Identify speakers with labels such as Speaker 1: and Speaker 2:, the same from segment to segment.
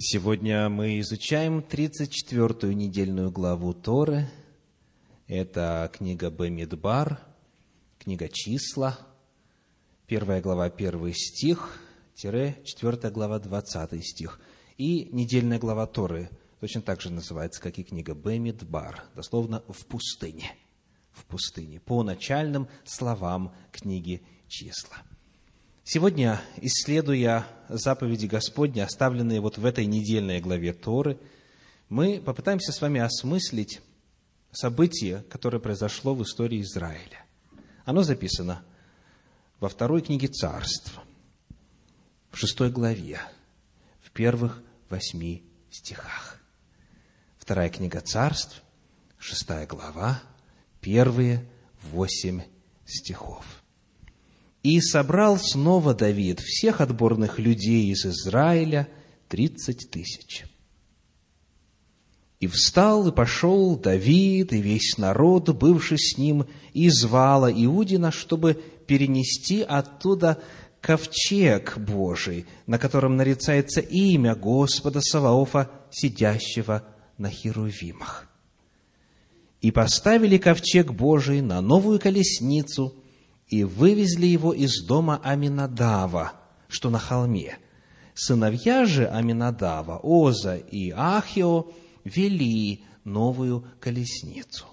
Speaker 1: Сегодня мы изучаем 34-ю недельную главу Торы. Это книга Бемидбар, книга Числа, первая глава, первый стих, тире, четвертая глава, двадцатый стих. И недельная глава Торы точно так же называется, как и книга Бемидбар, дословно «в пустыне», в пустыне, по начальным словам книги Числа. Сегодня, исследуя заповеди Господни, оставленные вот в этой недельной главе Торы, мы попытаемся с вами осмыслить событие, которое произошло в истории Израиля. Оно записано во второй книге Царств, в шестой главе, в первых восьми стихах. Вторая книга Царств, шестая глава, первые восемь стихов. И собрал снова Давид всех отборных людей из Израиля, тридцать тысяч. И встал, и пошел Давид, и весь народ, бывший с ним, из вала Иудина, чтобы перенести оттуда ковчег Божий, на котором нарицается имя Господа Саваофа, сидящего на херувимах. И поставили ковчег Божий на новую колесницу – и вывезли его из дома Аминадава, что на холме. Сыновья же Аминадава, Оза и Ахио, вели новую колесницу.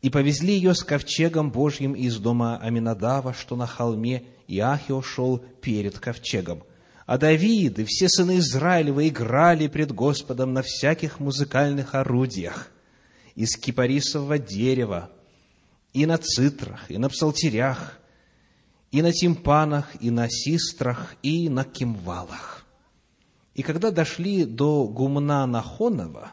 Speaker 1: И повезли ее с ковчегом Божьим из дома Аминадава, что на холме, и Ахио шел перед ковчегом. А Давид и все сыны Израилева играли пред Господом на всяких музыкальных орудиях из кипарисового дерева, и на цитрах, и на псалтерях, и на тимпанах, и на систрах, и на кимвалах. И когда дошли до гумна Нахонова,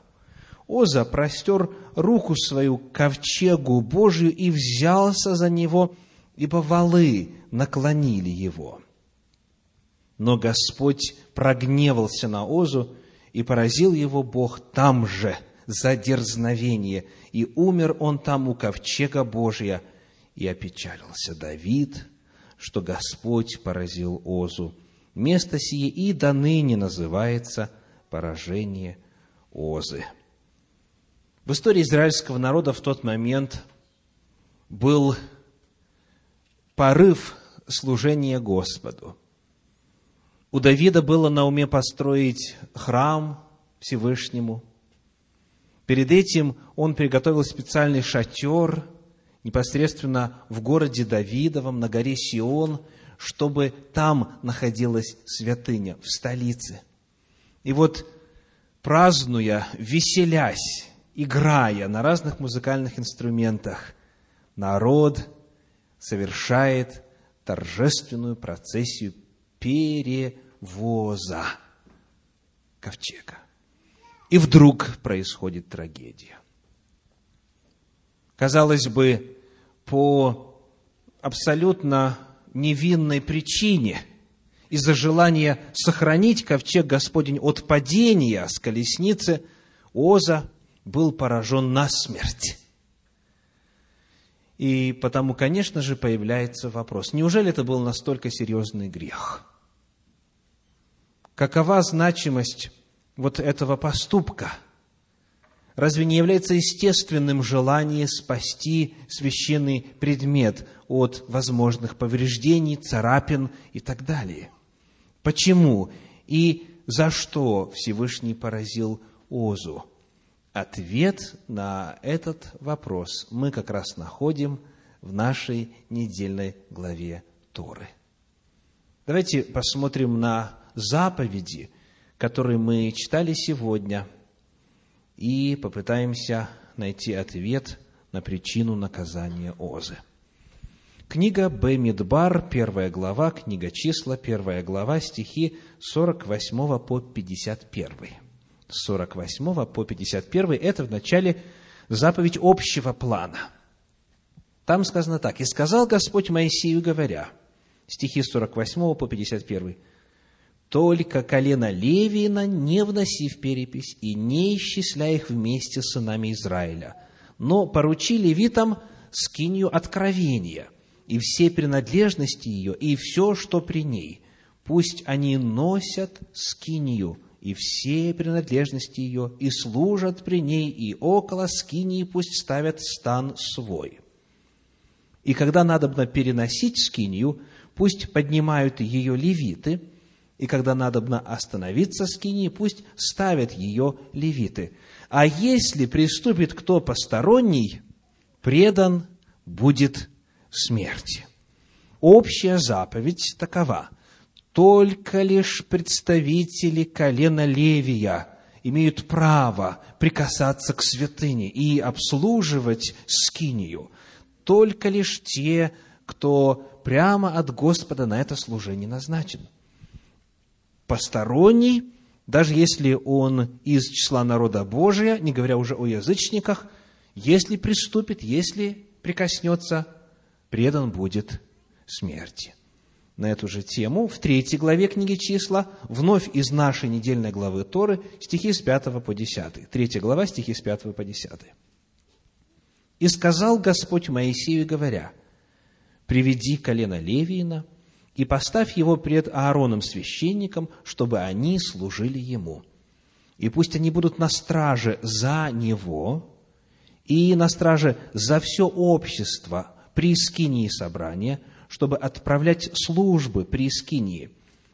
Speaker 1: Оза простер руку свою к ковчегу Божию и взялся за него, ибо валы наклонили его. Но Господь прогневался на Озу, и поразил его Бог там же – за дерзновение, и умер он там у ковчега Божия, и опечалился Давид, что Господь поразил Озу. Место сие и до ныне называется поражение Озы. В истории израильского народа в тот момент был порыв служения Господу. У Давида было на уме построить храм Всевышнему – Перед этим он приготовил специальный шатер непосредственно в городе Давидовом, на горе Сион, чтобы там находилась святыня, в столице. И вот, празднуя, веселясь, играя на разных музыкальных инструментах, народ совершает торжественную процессию перевоза ковчега. И вдруг происходит трагедия. Казалось бы, по абсолютно невинной причине, из-за желания сохранить ковчег Господень от падения с колесницы, Оза был поражен насмерть. И потому, конечно же, появляется вопрос, неужели это был настолько серьезный грех? Какова значимость вот этого поступка? Разве не является естественным желание спасти священный предмет от возможных повреждений, царапин и так далее? Почему и за что Всевышний поразил Озу? Ответ на этот вопрос мы как раз находим в нашей недельной главе Торы. Давайте посмотрим на заповеди – который мы читали сегодня, и попытаемся найти ответ на причину наказания Озы. Книга Бемидбар, первая глава, книга числа, первая глава, стихи 48 по 51. 48 по 51 – это в начале заповедь общего плана. Там сказано так. «И сказал Господь Моисею, говоря», стихи 48 по 51, только колено Левиина не вноси в перепись и не исчисляй их вместе с сынами Израиля, но поручи левитам скинью откровения и все принадлежности ее, и все, что при ней. Пусть они носят скинью и все принадлежности ее, и служат при ней, и около скинии пусть ставят стан свой. И когда надобно переносить скинию, пусть поднимают ее левиты, и когда надобно остановиться скинии, пусть ставят ее левиты. А если приступит кто посторонний, предан будет смерти. Общая заповедь такова. Только лишь представители колена Левия имеют право прикасаться к святыне и обслуживать скинию. Только лишь те, кто прямо от Господа на это служение назначен. Посторонний, даже если он из числа народа Божия, не говоря уже о язычниках, если приступит, если прикоснется, предан будет смерти. На эту же тему в третьей главе книги «Числа», вновь из нашей недельной главы Торы, стихи с 5 по 10. Третья глава, стихи с 5 по 10. «И сказал Господь Моисею, говоря, «Приведи колено Левиина и поставь его пред Аароном священником, чтобы они служили ему. И пусть они будут на страже за него и на страже за все общество при скинии собрания, чтобы отправлять службы при скинии,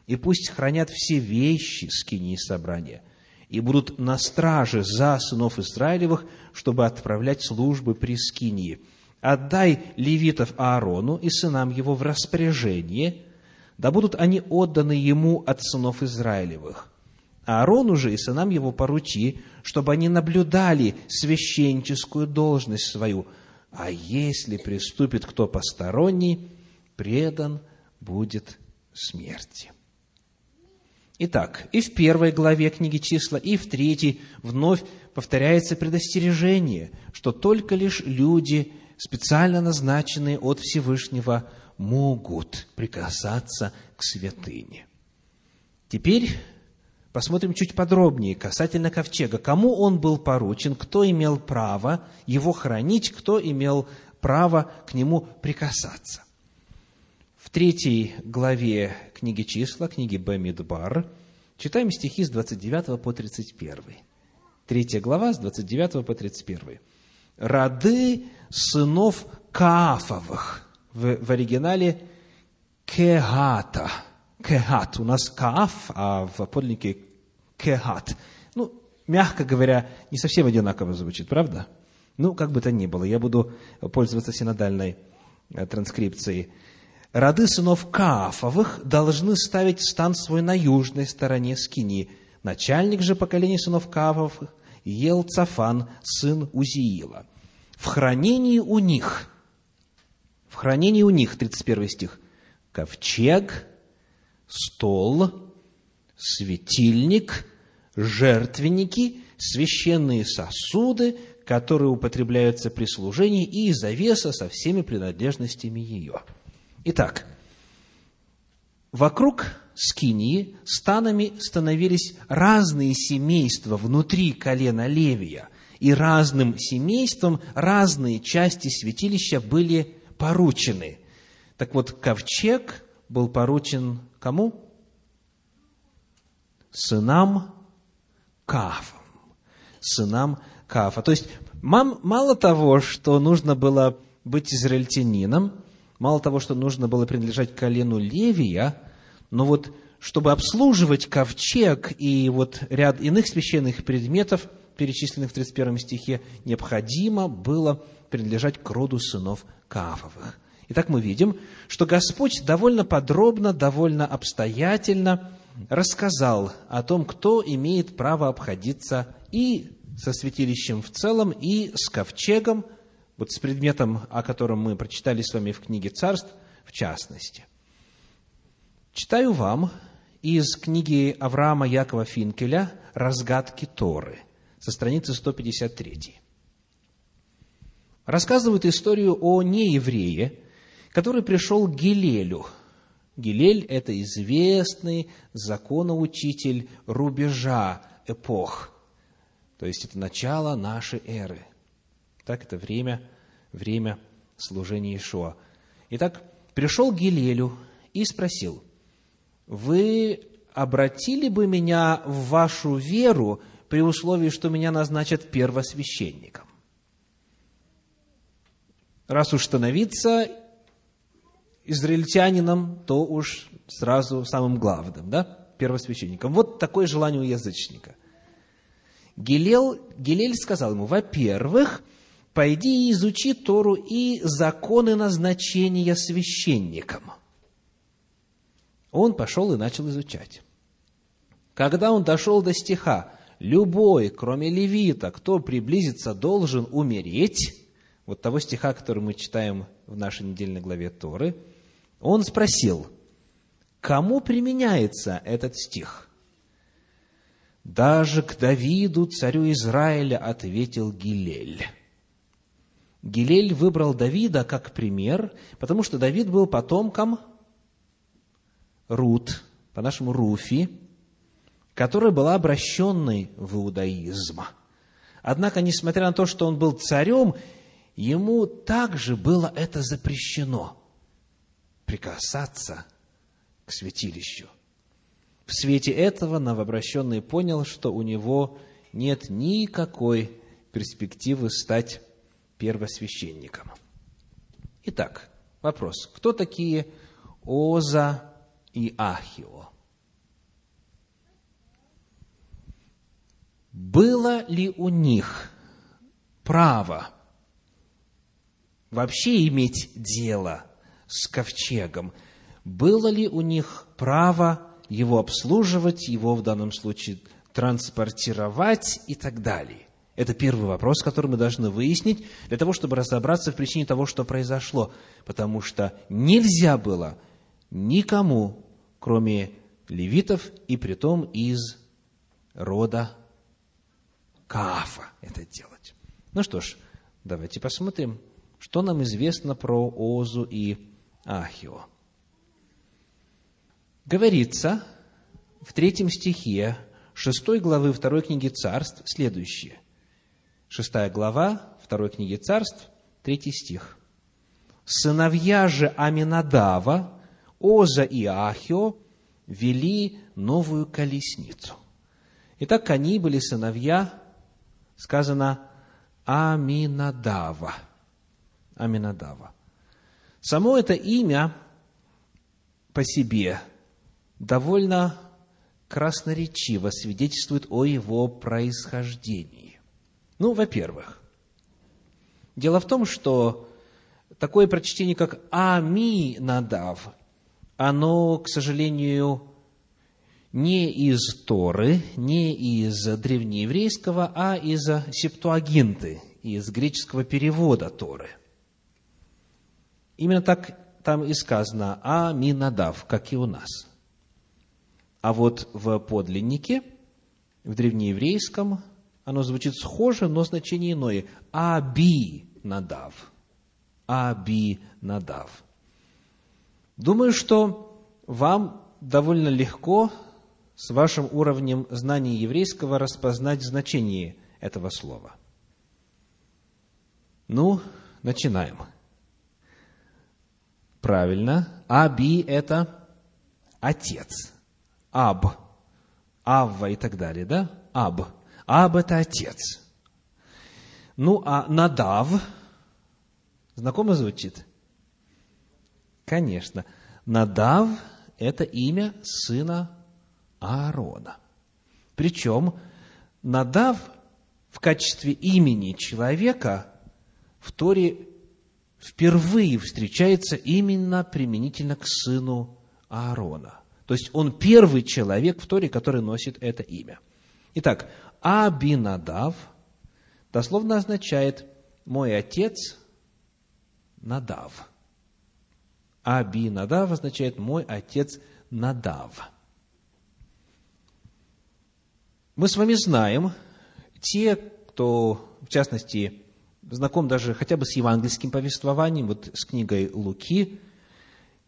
Speaker 1: и пусть хранят все вещи скинии собрания, и будут на страже за сынов Израилевых, чтобы отправлять службы при скинии. Отдай левитов Аарону и сынам его в распоряжение, да будут они отданы ему от сынов Израилевых. Аарону же и сынам его поручи, чтобы они наблюдали священническую должность свою, а если приступит кто посторонний, предан будет смерти. Итак, и в первой главе книги числа, и в третьей вновь повторяется предостережение, что только лишь люди, специально назначенные от Всевышнего, могут прикасаться к святыне. Теперь посмотрим чуть подробнее касательно ковчега. Кому он был поручен, кто имел право его хранить, кто имел право к нему прикасаться. В третьей главе книги числа, книги Бамидбар, читаем стихи с 29 по 31. Третья глава с 29 по 31. «Роды сынов Каафовых» в, в оригинале Кехата. Кехат. У нас Кааф, а в подлиннике Кехат. Ну, мягко говоря, не совсем одинаково звучит, правда? Ну, как бы то ни было, я буду пользоваться синодальной э, транскрипцией – роды сынов Каафовых должны ставить стан свой на южной стороне скини. Начальник же поколения сынов Каафовых ел Цафан, сын Узиила. В хранении у них, в хранении у них, 31 стих, ковчег, стол, светильник, жертвенники, священные сосуды, которые употребляются при служении, и завеса со всеми принадлежностями ее – Итак, вокруг Скинии станами становились разные семейства внутри колена Левия, и разным семействам разные части святилища были поручены. Так вот, ковчег был поручен кому? Сынам Каафа. Сынам Каафа. То есть, мало того, что нужно было быть израильтянином, Мало того, что нужно было принадлежать колену Левия, но вот чтобы обслуживать ковчег и вот ряд иных священных предметов, перечисленных в 31 стихе, необходимо было принадлежать к роду сынов Каафовых. Итак, мы видим, что Господь довольно подробно, довольно обстоятельно рассказал о том, кто имеет право обходиться и со святилищем в целом, и с ковчегом, вот с предметом, о котором мы прочитали с вами в книге «Царств», в частности. Читаю вам из книги Авраама Якова Финкеля «Разгадки Торы» со страницы 153. Рассказывают историю о нееврее, который пришел к Гилелю. Гилель – это известный законоучитель рубежа эпох, то есть это начало нашей эры – так, это время, время служения Ишуа. Итак, пришел к Гилелю и спросил, вы обратили бы меня в вашу веру при условии, что меня назначат первосвященником. Раз уж становиться израильтянином, то уж сразу самым главным, да, первосвященником. Вот такое желание у язычника. Гилел, Гилель сказал ему, во-первых, пойди и изучи Тору и законы назначения священникам. Он пошел и начал изучать. Когда он дошел до стиха «Любой, кроме левита, кто приблизится, должен умереть», вот того стиха, который мы читаем в нашей недельной главе Торы, он спросил, кому применяется этот стих? «Даже к Давиду, царю Израиля, ответил Гилель». Гилель выбрал Давида как пример, потому что Давид был потомком Рут, по-нашему Руфи, которая была обращенной в иудаизм. Однако, несмотря на то, что он был царем, ему также было это запрещено – прикасаться к святилищу. В свете этого новообращенный понял, что у него нет никакой перспективы стать первосвященником. Итак, вопрос. Кто такие Оза и Ахио? Было ли у них право вообще иметь дело с ковчегом? Было ли у них право его обслуживать, его в данном случае транспортировать и так далее? Это первый вопрос, который мы должны выяснить для того, чтобы разобраться в причине того, что произошло. Потому что нельзя было никому, кроме левитов, и притом из рода Каафа это делать. Ну что ж, давайте посмотрим, что нам известно про Озу и Ахио. Говорится в третьем стихе шестой главы второй книги Царств следующее. Шестая глава второй книги Царств, третий стих. «Сыновья же Аминадава, Оза и Ахио вели новую колесницу». Итак, они были сыновья, сказано, Аминадава – Аминадава. Само это имя по себе довольно красноречиво свидетельствует о его происхождении. Ну, во-первых, дело в том, что такое прочтение, как Аминадав, оно, к сожалению, не из Торы, не из древнееврейского, а из септуагинты, из греческого перевода Торы – Именно так там и сказано «Аминадав», как и у нас. А вот в подлиннике, в древнееврейском, оно звучит схоже, но значение иное. Аби-надав. Аби-надав. Думаю, что вам довольно легко с вашим уровнем знания еврейского распознать значение этого слова. Ну, начинаем. Правильно. Аби – это отец. Аб. Авва и так далее, да? Аб. Аб – это отец. Ну, а Надав, знакомо звучит? Конечно. Надав – это имя сына Аарона. Причем Надав в качестве имени человека в Торе впервые встречается именно применительно к сыну Аарона. То есть он первый человек в Торе, который носит это имя. Итак, Абинадав дословно означает «мой отец Надав». Абинадав означает «мой отец Надав». Мы с вами знаем, те, кто, в частности, знаком даже хотя бы с евангельским повествованием, вот с книгой Луки,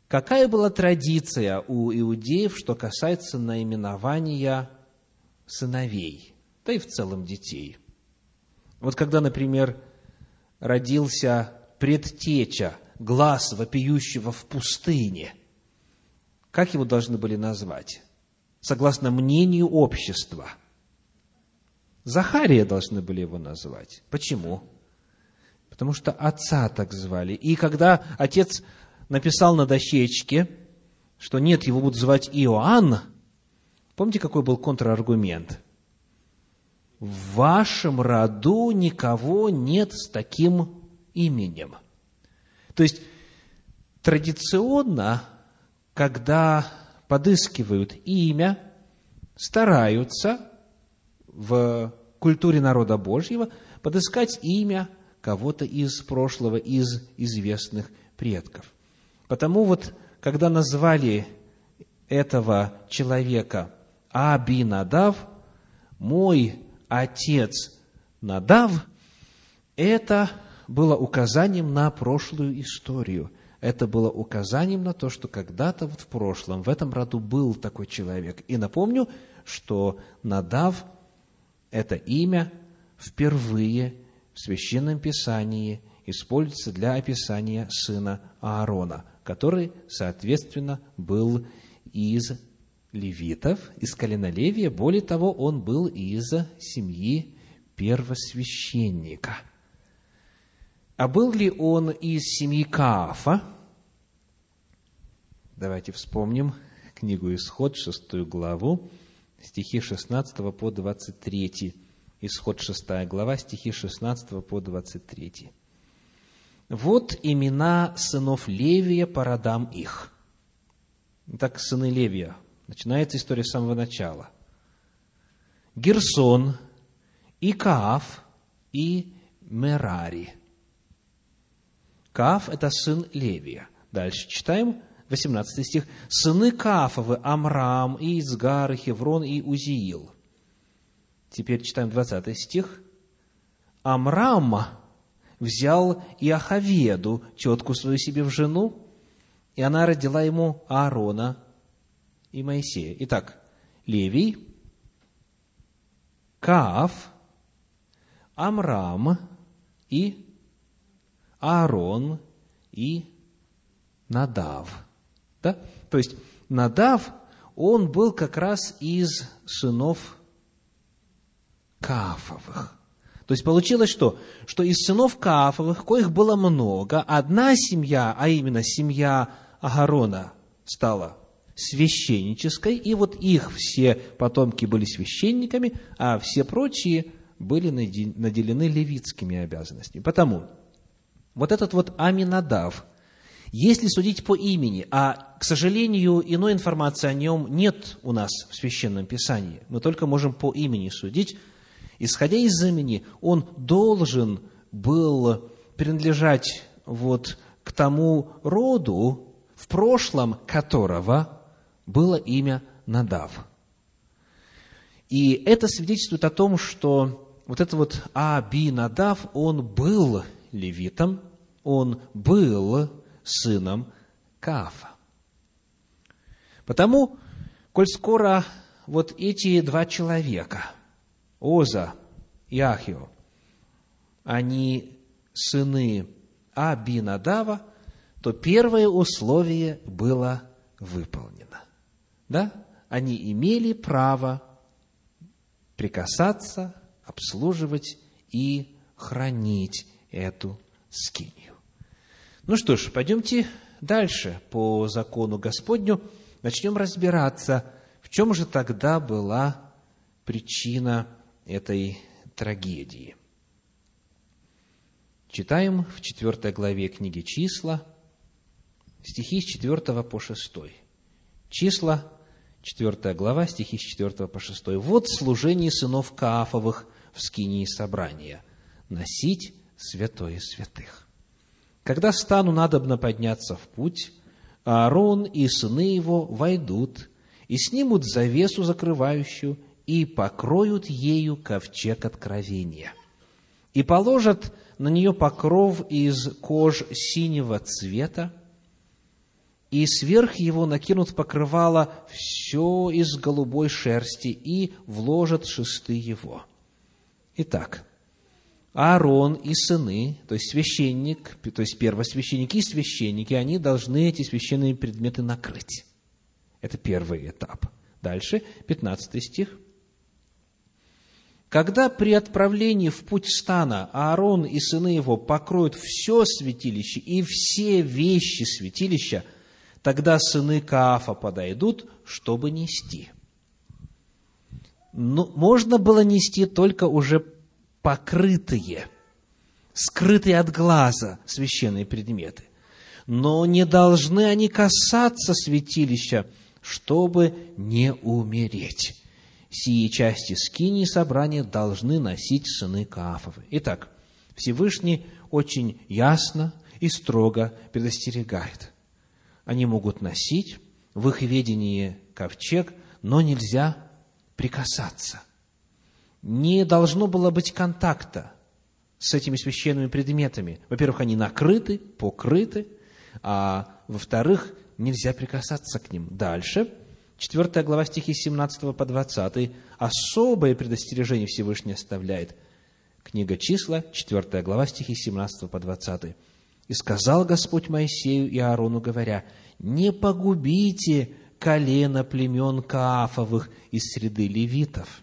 Speaker 1: какая была традиция у иудеев, что касается наименования сыновей, да и в целом детей. Вот когда, например, родился предтеча, глаз вопиющего в пустыне, как его должны были назвать? согласно мнению общества. Захария должны были его назвать. Почему? Потому что отца так звали. И когда отец написал на дощечке, что нет, его будут звать Иоанн, помните, какой был контраргумент? В вашем роду никого нет с таким именем. То есть, традиционно, когда подыскивают имя, стараются в культуре народа Божьего подыскать имя кого-то из прошлого, из известных предков. Потому вот, когда назвали этого человека Абинадав, мой отец Надав, это было указанием на прошлую историю. Это было указанием на то, что когда-то вот в прошлом в этом роду был такой человек. И напомню, что Надав – это имя впервые в Священном Писании используется для описания сына Аарона, который, соответственно, был из левитов, из колена Левия. Более того, он был из семьи первосвященника. А был ли он из семьи Каафа? Давайте вспомним книгу «Исход», шестую главу, стихи 16 по 23. Исход 6 глава, стихи 16 по 23. Вот имена сынов Левия по родам их. Итак, сыны Левия. Начинается история с самого начала. Герсон, и Кааф, и Мерари. Кааф – это сын Левия. Дальше читаем 18 стих. Сыны Каафовы – Амрам, и Изгар, и Хеврон, и Узиил – Теперь читаем 20 стих. Амрам взял Иохаведу, тетку свою себе в жену, и она родила ему Аарона и Моисея. Итак, Левий, Каав, Амрам и Аарон и Надав. Да? То есть Надав, он был как раз из сынов Каафовых. То есть получилось что? Что из сынов Каафовых, коих было много, одна семья, а именно семья Агарона, стала священнической, и вот их все потомки были священниками, а все прочие были наделены левитскими обязанностями. Потому вот этот вот Аминадав, если судить по имени, а, к сожалению, иной информации о нем нет у нас в Священном Писании, мы только можем по имени судить, Исходя из имени, он должен был принадлежать вот к тому роду, в прошлом которого было имя Надав. И это свидетельствует о том, что вот это вот Аби Надав, он был левитом, он был сыном Каафа. Потому, коль скоро вот эти два человека – Оза и Ахио, они сыны Абинадава, то первое условие было выполнено. Да? Они имели право прикасаться, обслуживать и хранить эту скинию. Ну что ж, пойдемте дальше по закону Господню. Начнем разбираться, в чем же тогда была причина этой трагедии. Читаем в 4 главе книги «Числа», стихи с 4 по 6. Числа, 4 глава, стихи с 4 по 6. «Вот служение сынов Каафовых в скинии собрания – носить святое святых. Когда стану надобно подняться в путь, Аарон и сыны его войдут и снимут завесу закрывающую, и покроют ею ковчег откровения. И положат на нее покров из кож синего цвета, и сверх его накинут покрывало все из голубой шерсти, и вложат шесты его. Итак, Аарон и сыны, то есть священник, то есть первосвященники и священники, они должны эти священные предметы накрыть. Это первый этап – Дальше, 15 стих. Когда при отправлении в путь стана Аарон и сыны его покроют все святилище и все вещи святилища, тогда сыны Каафа подойдут, чтобы нести. Но ну, можно было нести только уже покрытые, скрытые от глаза священные предметы. Но не должны они касаться святилища, чтобы не умереть сии части скинии собрания должны носить сыны Каафовы. Итак, Всевышний очень ясно и строго предостерегает. Они могут носить в их ведении ковчег, но нельзя прикасаться. Не должно было быть контакта с этими священными предметами. Во-первых, они накрыты, покрыты, а во-вторых, нельзя прикасаться к ним. Дальше – 4 глава стихи 17 по 20, особое предостережение Всевышний оставляет. Книга числа, 4 глава стихи 17 по 20. «И сказал Господь Моисею и Аарону, говоря, «Не погубите колено племен Каафовых из среды левитов».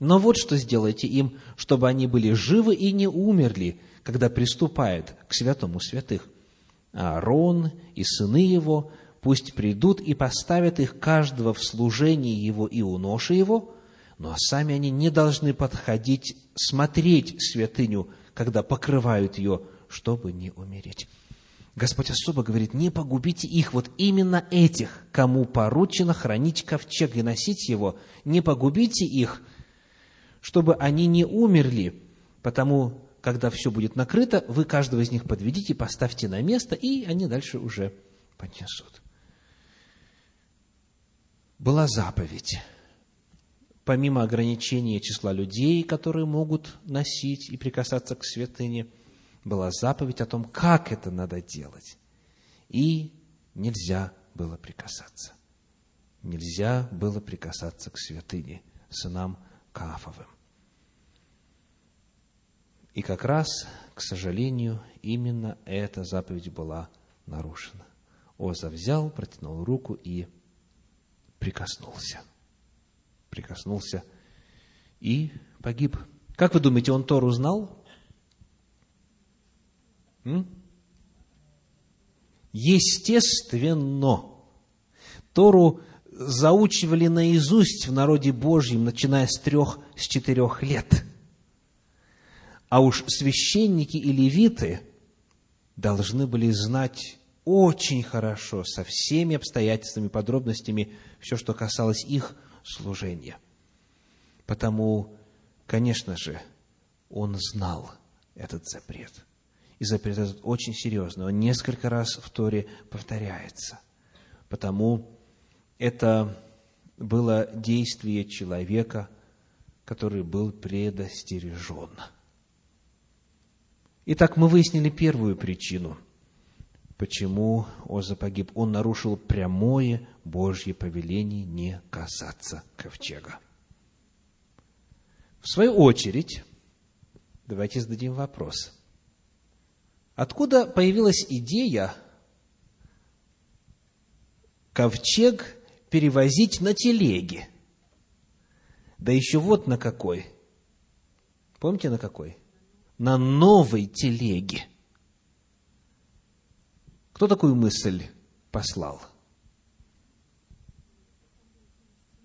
Speaker 1: Но вот что сделайте им, чтобы они были живы и не умерли, когда приступают к святому святых. Аарон и сыны его – пусть придут и поставят их каждого в служении его и у ноши его, но сами они не должны подходить, смотреть святыню, когда покрывают ее, чтобы не умереть. Господь особо говорит, не погубите их, вот именно этих, кому поручено хранить ковчег и носить его, не погубите их, чтобы они не умерли, потому когда все будет накрыто, вы каждого из них подведите, поставьте на место, и они дальше уже поднесут была заповедь. Помимо ограничения числа людей, которые могут носить и прикасаться к святыне, была заповедь о том, как это надо делать. И нельзя было прикасаться. Нельзя было прикасаться к святыне, сынам Каафовым. И как раз, к сожалению, именно эта заповедь была нарушена. Оза взял, протянул руку и прикоснулся. Прикоснулся и погиб. Как вы думаете, он Тору знал? Естественно. Тору заучивали наизусть в народе Божьем, начиная с трех, с четырех лет. А уж священники и левиты должны были знать очень хорошо, со всеми обстоятельствами, подробностями, все, что касалось их служения. Потому, конечно же, он знал этот запрет. И запрет этот очень серьезный. Он несколько раз в Торе повторяется. Потому это было действие человека, который был предостережен. Итак, мы выяснили первую причину – Почему Оза погиб? Он нарушил прямое Божье повеление не касаться ковчега. В свою очередь, давайте зададим вопрос. Откуда появилась идея ковчег перевозить на телеге? Да еще вот на какой. Помните, на какой? На новой телеге – кто такую мысль послал?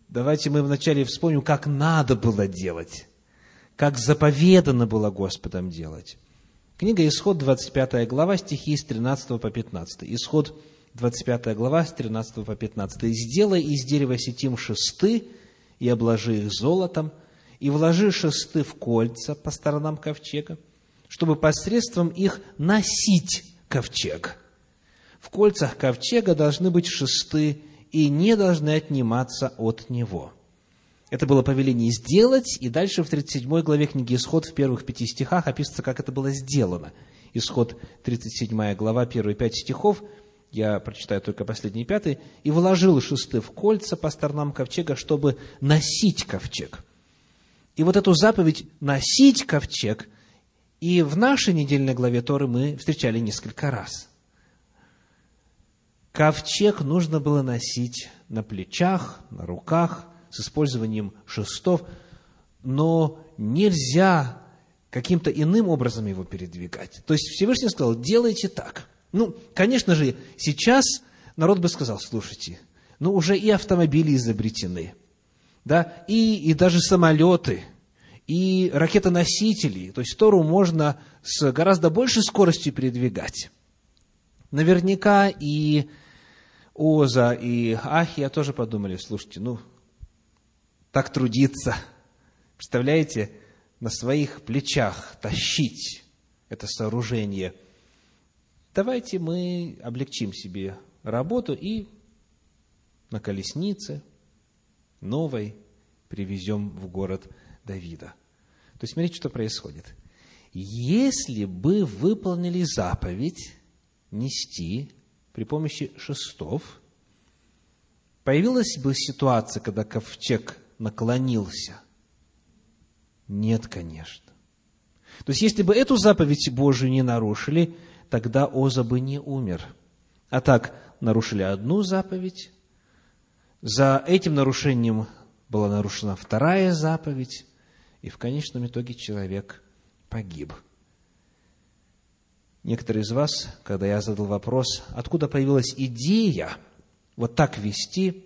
Speaker 1: Давайте мы вначале вспомним, как надо было делать, как заповедано было Господом делать. Книга Исход, 25 глава, стихи с 13 по 15. Исход, 25 глава, с 13 по 15. «Сделай из дерева сетим шесты, и обложи их золотом, и вложи шесты в кольца по сторонам ковчега, чтобы посредством их носить ковчег. В кольцах ковчега должны быть шесты и не должны отниматься от него. Это было повеление сделать, и дальше в 37 главе книги Исход в первых пяти стихах описывается, как это было сделано. Исход 37 глава, первые пять стихов, я прочитаю только последний пятый, «И вложил шесты в кольца по сторонам ковчега, чтобы носить ковчег». И вот эту заповедь «носить ковчег» и в нашей недельной главе Торы мы встречали несколько раз – Ковчег нужно было носить на плечах, на руках, с использованием шестов, но нельзя каким-то иным образом его передвигать. То есть Всевышний сказал, делайте так. Ну, конечно же, сейчас народ бы сказал, слушайте, ну уже и автомобили изобретены, да, и, и даже самолеты, и ракетоносители, то есть Тору можно с гораздо большей скоростью передвигать. Наверняка и Оза, и Ахия тоже подумали, слушайте, ну, так трудиться, представляете, на своих плечах тащить это сооружение. Давайте мы облегчим себе работу и на колеснице новой привезем в город Давида. То есть, смотрите, что происходит. Если бы выполнили заповедь нести при помощи шестов, появилась бы ситуация, когда ковчег наклонился? Нет, конечно. То есть, если бы эту заповедь Божию не нарушили, тогда Оза бы не умер. А так, нарушили одну заповедь, за этим нарушением была нарушена вторая заповедь, и в конечном итоге человек погиб. Некоторые из вас, когда я задал вопрос, откуда появилась идея вот так вести,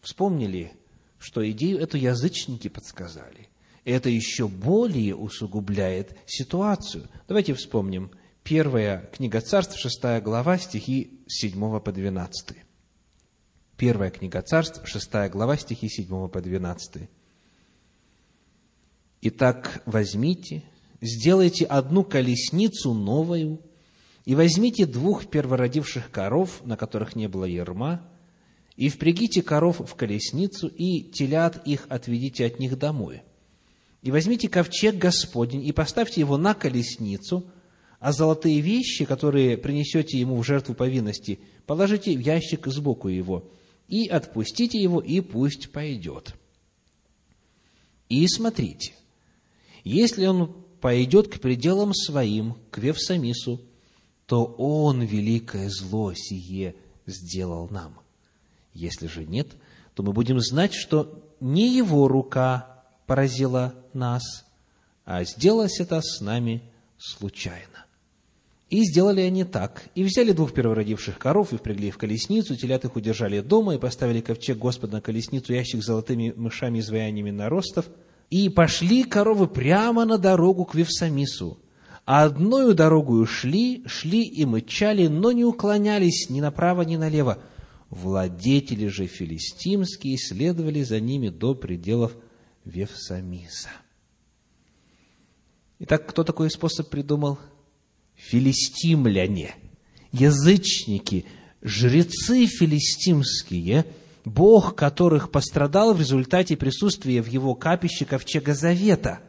Speaker 1: вспомнили, что идею эту язычники подсказали. И это еще более усугубляет ситуацию. Давайте вспомним. Первая книга царств, шестая глава, стихи с 7 по 12. Первая книга царств, шестая глава, стихи 7 по 12. «Итак, возьмите, сделайте одну колесницу новую, и возьмите двух первородивших коров, на которых не было ерма, и впрягите коров в колесницу, и телят их отведите от них домой. И возьмите ковчег Господень, и поставьте его на колесницу, а золотые вещи, которые принесете ему в жертву повинности, положите в ящик сбоку его, и отпустите его, и пусть пойдет. И смотрите, если он пойдет к пределам своим, к Вевсамису, то он великое зло сие сделал нам. Если же нет, то мы будем знать, что не его рука поразила нас, а сделалось это с нами случайно. И сделали они так. И взяли двух первородивших коров и впрягли в колесницу, телят их удержали дома и поставили ковчег Господа на колесницу, ящик с золотыми мышами и изваяниями наростов. И пошли коровы прямо на дорогу к Вевсамису. А одною дорогою шли, шли и мычали, но не уклонялись ни направо, ни налево. Владетели же филистимские следовали за ними до пределов Вевсамиса. Итак, кто такой способ придумал? Филистимляне, язычники, жрецы филистимские, Бог которых пострадал в результате присутствия в его капище ковчега Завета.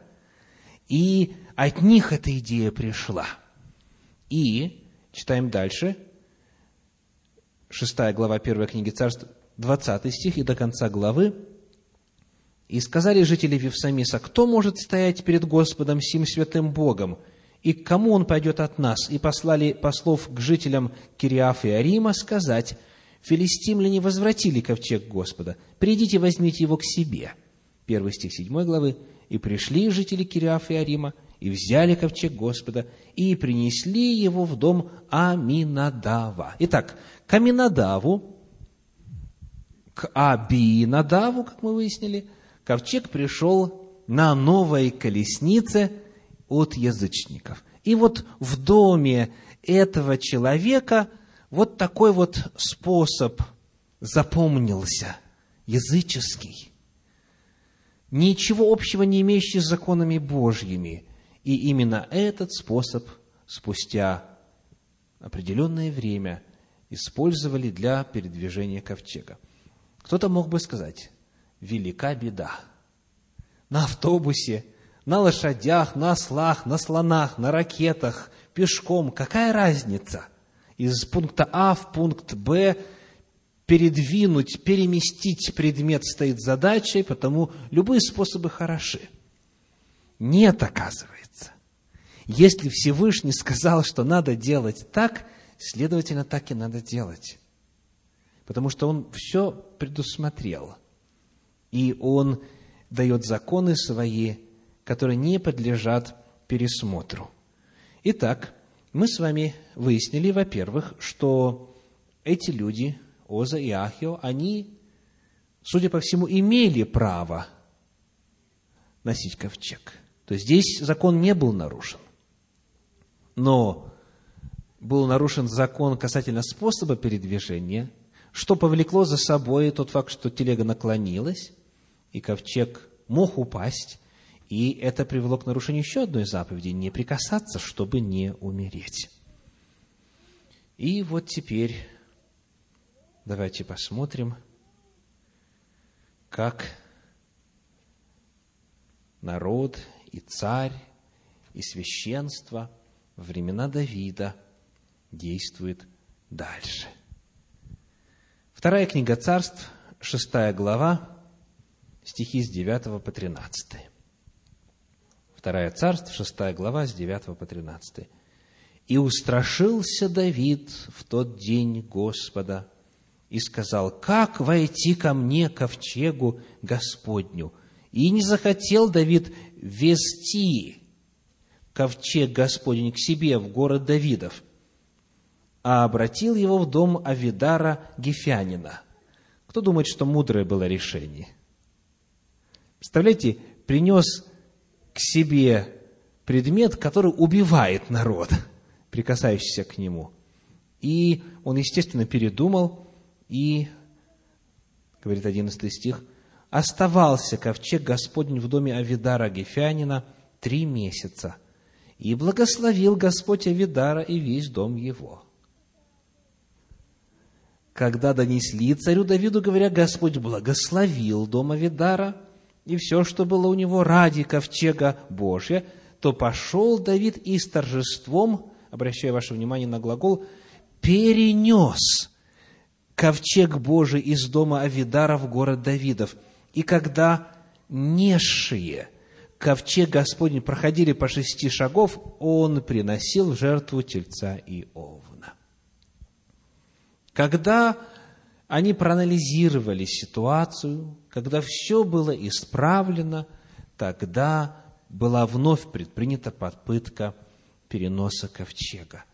Speaker 1: И от них эта идея пришла. И, читаем дальше, шестая глава первой книги царств, 20 стих и до конца главы, и сказали жители Вифсамиса, кто может стоять перед Господом сим святым Богом, и к кому он пойдет от нас? И послали послов к жителям Кириаф и Арима сказать, филистимляне возвратили ковчег Господа, придите, возьмите его к себе. Первый стих седьмой главы. И пришли жители Кириаф и Арима, и взяли ковчег Господа, и принесли его в дом Аминадава. Итак, к Аминадаву, к Абинадаву, как мы выяснили, ковчег пришел на новой колеснице от язычников. И вот в доме этого человека вот такой вот способ запомнился, языческий, ничего общего не имеющий с законами Божьими. И именно этот способ спустя определенное время использовали для передвижения ковчега. Кто-то мог бы сказать, велика беда. На автобусе, на лошадях, на ослах, на слонах, на ракетах, пешком, какая разница? Из пункта А в пункт Б передвинуть, переместить предмет стоит задачей, потому любые способы хороши. Нет, оказывается. Если Всевышний сказал, что надо делать так, следовательно, так и надо делать. потому что Он все предусмотрел. И Он дает законы свои, которые не подлежат пересмотру. Итак, мы с вами выяснили, во-первых, что эти люди, Оза и Ахио, они, судя по всему, имели право носить ковчег. То есть здесь закон не был нарушен. Но был нарушен закон касательно способа передвижения, что повлекло за собой тот факт, что телега наклонилась, и ковчег мог упасть, и это привело к нарушению еще одной заповеди – не прикасаться, чтобы не умереть. И вот теперь давайте посмотрим, как народ и царь и священство во времена Давида действует дальше. Вторая книга царств, шестая глава, стихи с 9 по 13. Вторая царств, шестая глава, с 9 по 13. «И устрашился Давид в тот день Господа, и сказал, как войти ко мне, ковчегу Господню? И не захотел Давид вести ковчег Господень к себе в город Давидов, а обратил его в дом Авидара Гефянина. Кто думает, что мудрое было решение? Представляете, принес к себе предмет, который убивает народ, прикасающийся к нему. И он, естественно, передумал, и, говорит 11 стих, оставался ковчег Господень в доме Авидара Гефянина три месяца, и благословил Господь Авидара и весь дом его. Когда донесли царю Давиду, говоря, Господь благословил дом Авидара – и все, что было у него ради ковчега Божия, то пошел Давид и с торжеством, обращая ваше внимание на глагол, перенес ковчег Божий из дома Авидара в город Давидов. И когда несшие ковчег Господень проходили по шести шагов, он приносил в жертву тельца и овна. Когда они проанализировали ситуацию, когда все было исправлено, тогда была вновь предпринята попытка переноса ковчега.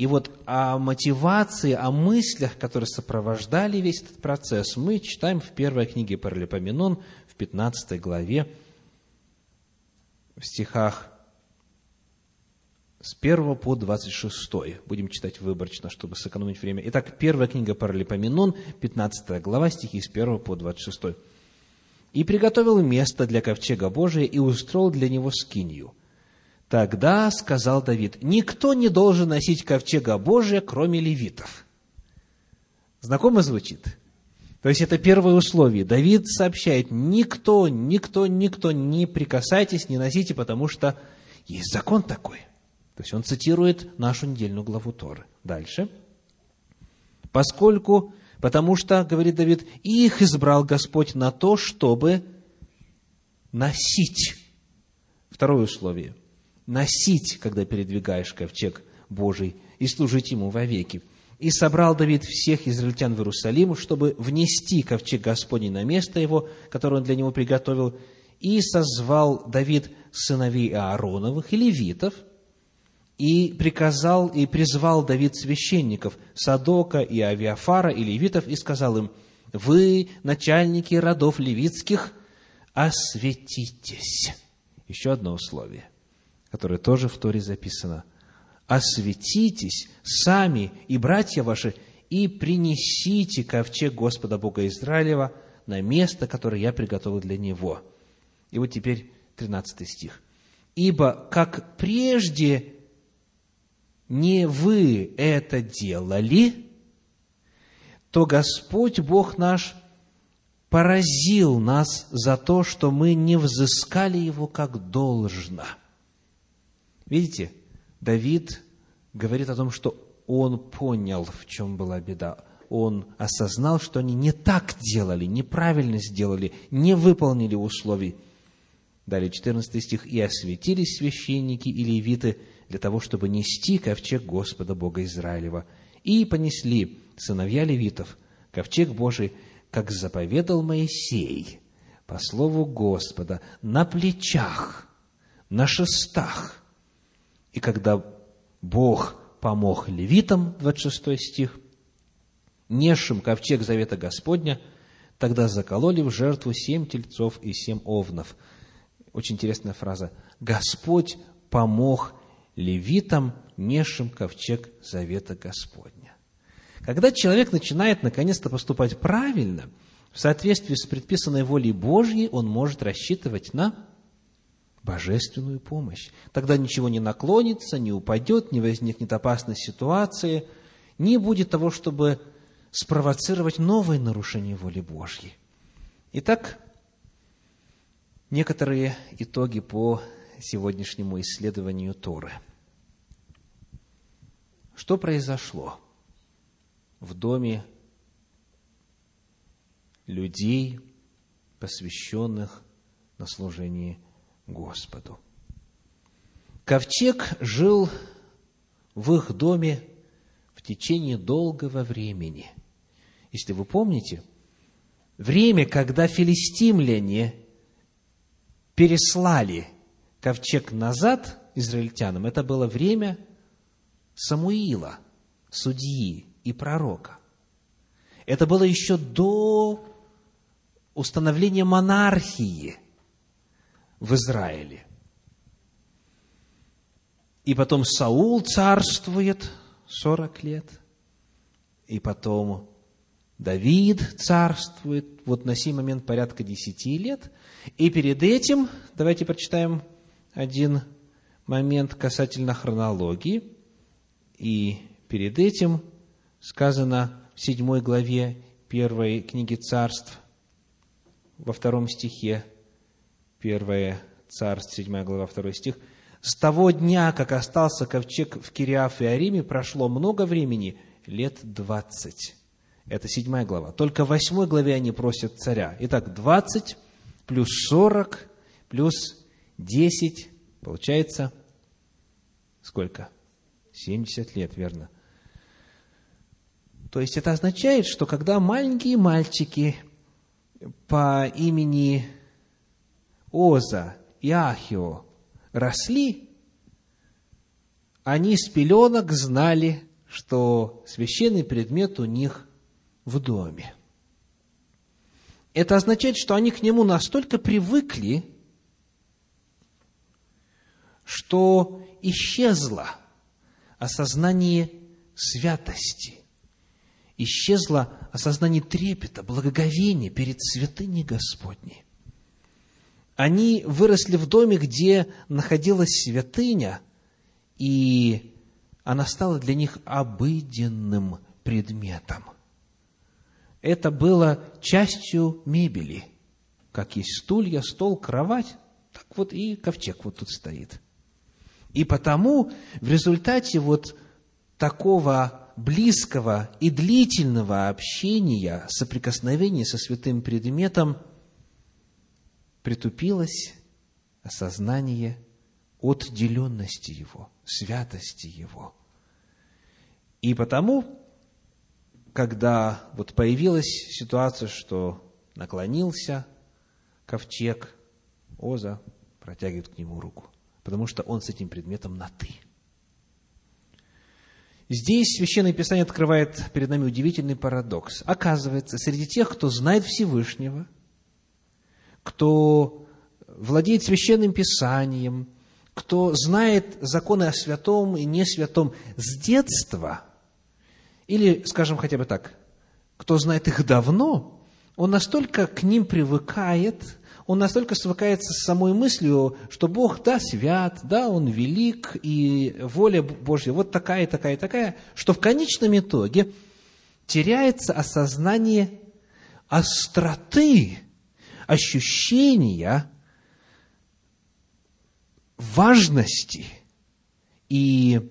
Speaker 1: И вот о мотивации, о мыслях, которые сопровождали весь этот процесс, мы читаем в первой книге Паралипоменон, в 15 главе, в стихах с 1 по 26. Будем читать выборочно, чтобы сэкономить время. Итак, первая книга Паралипоменон, 15 глава, стихи с 1 по 26. «И приготовил место для ковчега Божия и устроил для него скинью. Тогда сказал Давид, никто не должен носить ковчега Божия, кроме левитов». Знакомо звучит? То есть это первое условие. Давид сообщает, никто, никто, никто не прикасайтесь, не носите, потому что есть закон такой. То есть он цитирует нашу недельную главу Торы. Дальше. Поскольку, потому что, говорит Давид, их избрал Господь на то, чтобы носить. Второе условие. Носить, когда передвигаешь ковчег Божий, и служить ему вовеки. И собрал Давид всех израильтян в Иерусалим, чтобы внести ковчег Господний на место его, которое он для него приготовил, и созвал Давид сыновей Аароновых и левитов – и приказал и призвал Давид священников Садока и Авиафара и левитов и сказал им, «Вы, начальники родов левитских, осветитесь». Еще одно условие, которое тоже в Торе записано. «Осветитесь сами и братья ваши, и принесите ковчег Господа Бога Израилева на место, которое я приготовил для него». И вот теперь 13 стих. «Ибо как прежде не вы это делали, то Господь Бог наш поразил нас за то, что мы не взыскали Его как должно. Видите, Давид говорит о том, что он понял, в чем была беда. Он осознал, что они не так делали, неправильно сделали, не выполнили условий. Далее 14 стих. «И осветились священники и левиты для того, чтобы нести ковчег Господа Бога Израилева. И понесли сыновья левитов ковчег Божий, как заповедал Моисей, по слову Господа, на плечах, на шестах. И когда Бог помог левитам, 26 стих, несшим ковчег завета Господня, тогда закололи в жертву семь тельцов и семь овнов. Очень интересная фраза. Господь помог левитам, несшим ковчег завета Господня. Когда человек начинает наконец-то поступать правильно, в соответствии с предписанной волей Божьей, он может рассчитывать на божественную помощь. Тогда ничего не наклонится, не упадет, не возникнет опасной ситуации, не будет того, чтобы спровоцировать новые нарушения воли Божьей. Итак, некоторые итоги по сегодняшнему исследованию Торы. Что произошло в доме людей, посвященных на служение Господу? Ковчег жил в их доме в течение долгого времени. Если вы помните, время, когда филистимляне переслали ковчег назад израильтянам, это было время Самуила, судьи и пророка. Это было еще до установления монархии в Израиле. И потом Саул царствует 40 лет, и потом Давид царствует, вот на сей момент порядка 10 лет, и перед этим, давайте прочитаем один момент касательно хронологии. И перед этим сказано в седьмой главе первой книги царств, во втором стихе, первое царств, седьмая глава, второй стих, «С того дня, как остался ковчег в Кириаф и Ариме, прошло много времени, лет двадцать». Это седьмая глава. Только в восьмой главе они просят царя. Итак, двадцать плюс сорок плюс десять Получается, сколько? 70 лет, верно? То есть это означает, что когда маленькие мальчики по имени Оза и Ахио росли, они с пеленок знали, что священный предмет у них в доме. Это означает, что они к нему настолько привыкли, что исчезло осознание святости, исчезло осознание трепета, благоговения перед святыней Господней. Они выросли в доме, где находилась святыня, и она стала для них обыденным предметом. Это было частью мебели, как есть стулья, стол, кровать, так вот и ковчег вот тут стоит – и потому в результате вот такого близкого и длительного общения, соприкосновения со святым предметом притупилось осознание отделенности его, святости его. И потому, когда вот появилась ситуация, что наклонился ковчег, Оза протягивает к нему руку потому что он с этим предметом на «ты». Здесь Священное Писание открывает перед нами удивительный парадокс. Оказывается, среди тех, кто знает Всевышнего, кто владеет Священным Писанием, кто знает законы о святом и не святом с детства, или, скажем хотя бы так, кто знает их давно, он настолько к ним привыкает, он настолько свыкается с самой мыслью, что Бог, да, свят, да, Он велик, и воля Божья вот такая, такая, такая, что в конечном итоге теряется осознание остроты, ощущения важности и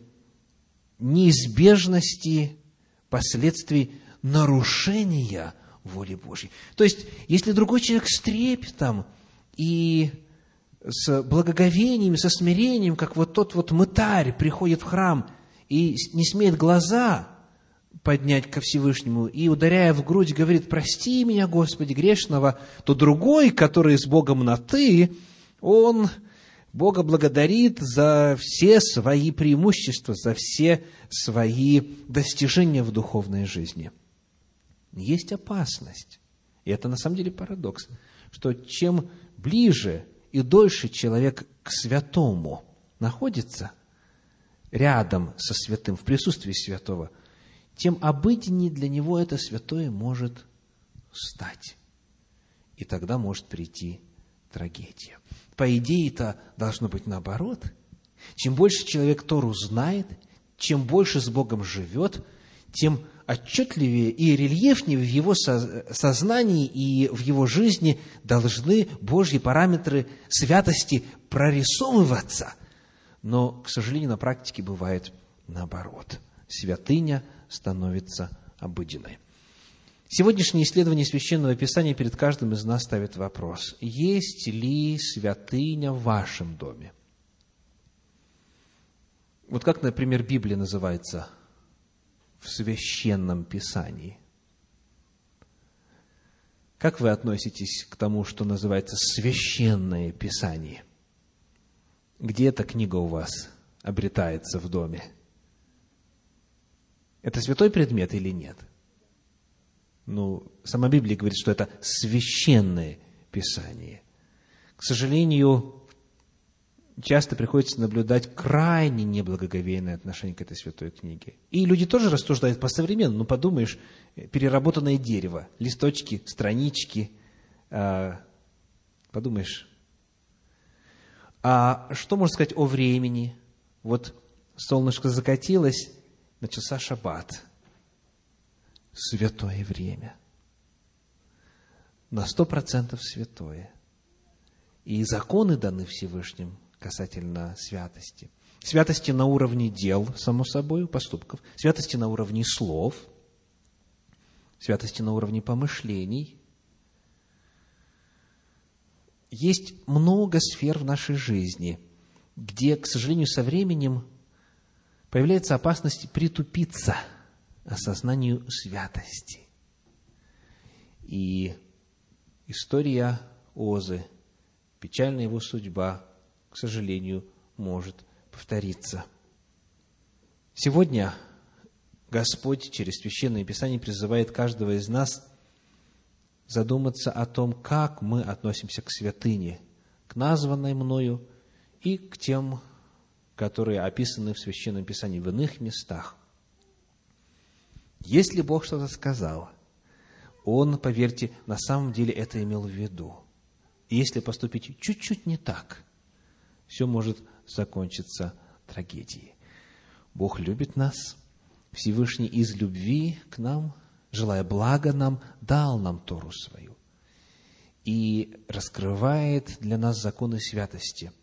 Speaker 1: неизбежности последствий нарушения воли Божьей. То есть, если другой человек с трепетом и с благоговением, со смирением, как вот тот вот мытарь приходит в храм и не смеет глаза поднять ко Всевышнему и, ударяя в грудь, говорит, прости меня, Господи, грешного, то другой, который с Богом на «ты», он Бога благодарит за все свои преимущества, за все свои достижения в духовной жизни. Есть опасность, и это на самом деле парадокс, что чем ближе и дольше человек к святому находится, рядом со святым, в присутствии святого, тем обыденнее для него это святое может стать. И тогда может прийти трагедия. По идее это должно быть наоборот. Чем больше человек Тору знает, чем больше с Богом живет, тем отчетливее и рельефнее в его сознании и в его жизни должны Божьи параметры святости прорисовываться. Но, к сожалению, на практике бывает наоборот. Святыня становится обыденной. Сегодняшнее исследование Священного Писания перед каждым из нас ставит вопрос, есть ли святыня в вашем доме? Вот как, например, Библия называется в Священном Писании? Как вы относитесь к тому, что называется Священное Писание? Где эта книга у вас обретается в доме? Это святой предмет или нет? Ну, сама Библия говорит, что это священное Писание. К сожалению, часто приходится наблюдать крайне неблагоговейное отношение к этой святой книге. И люди тоже рассуждают по-современному. Ну, подумаешь, переработанное дерево, листочки, странички. А, подумаешь. А что можно сказать о времени? Вот солнышко закатилось, начался шаббат – святое время. На сто процентов святое. И законы даны Всевышним касательно святости. Святости на уровне дел, само собой, поступков. Святости на уровне слов. Святости на уровне помышлений. Есть много сфер в нашей жизни, где, к сожалению, со временем появляется опасность притупиться – осознанию святости. И история Озы, печальная его судьба, к сожалению, может повториться. Сегодня Господь через Священное Писание призывает каждого из нас задуматься о том, как мы относимся к святыне, к названной мною и к тем, которые описаны в Священном Писании в иных местах. Если Бог что-то сказал, Он, поверьте, на самом деле это имел в виду. И если поступить чуть-чуть не так, все может закончиться трагедией. Бог любит нас, Всевышний из любви к нам, желая блага нам, дал нам Тору свою и раскрывает для нас законы святости,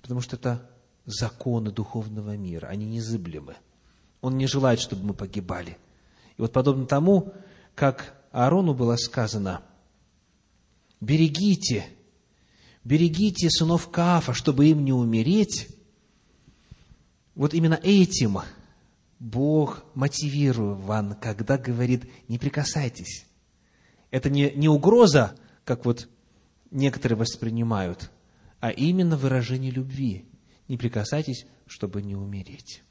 Speaker 1: потому что это законы духовного мира, они незыблемы. Он не желает, чтобы мы погибали – и вот подобно тому, как Аарону было сказано, берегите, берегите сынов Каафа, чтобы им не умереть, вот именно этим Бог мотивирует вам, когда говорит, не прикасайтесь. Это не, не угроза, как вот некоторые воспринимают, а именно выражение любви. Не прикасайтесь, чтобы не умереть.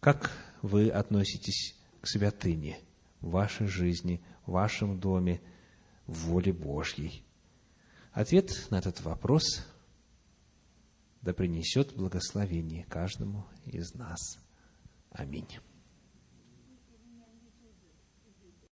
Speaker 1: Как вы относитесь к святыне в вашей жизни, в вашем доме, в воле Божьей? Ответ на этот вопрос да принесет благословение каждому из нас. Аминь.